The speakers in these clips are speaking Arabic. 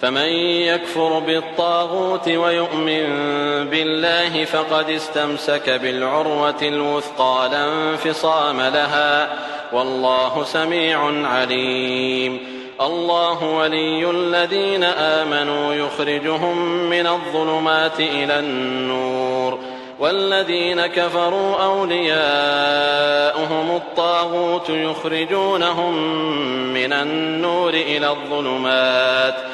فمن يكفر بالطاغوت ويؤمن بالله فقد استمسك بالعروة الوثقى لا انفصام لها والله سميع عليم. الله ولي الذين آمنوا يخرجهم من الظلمات إلى النور. والذين كفروا أولياؤهم الطاغوت يخرجونهم من النور إلى الظلمات.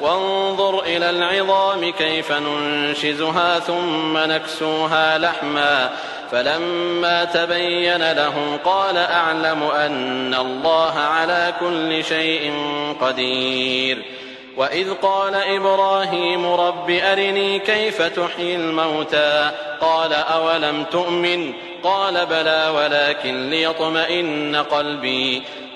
وانظر إلى العظام كيف ننشزها ثم نكسوها لحما. فلما تبين له قال أعلم أن الله على كل شيء قدير. وإذ قال إبراهيم رب أرني كيف تحيي الموتى. قال أولم تؤمن؟ قال بلى ولكن ليطمئن قلبي.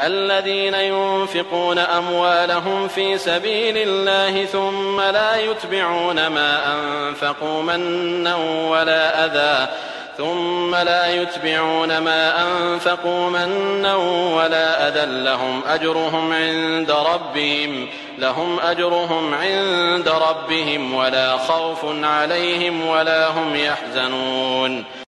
الذين ينفقون أموالهم في سبيل الله ثم لا يتبعون ما أنفقوا منا ولا أذى. ثم لا يتبعون ما أنفقوا منا ولا أذى. لهم أجرهم عند ربهم لهم أجرهم عند ربهم ولا خوف عليهم ولا هم يحزنون.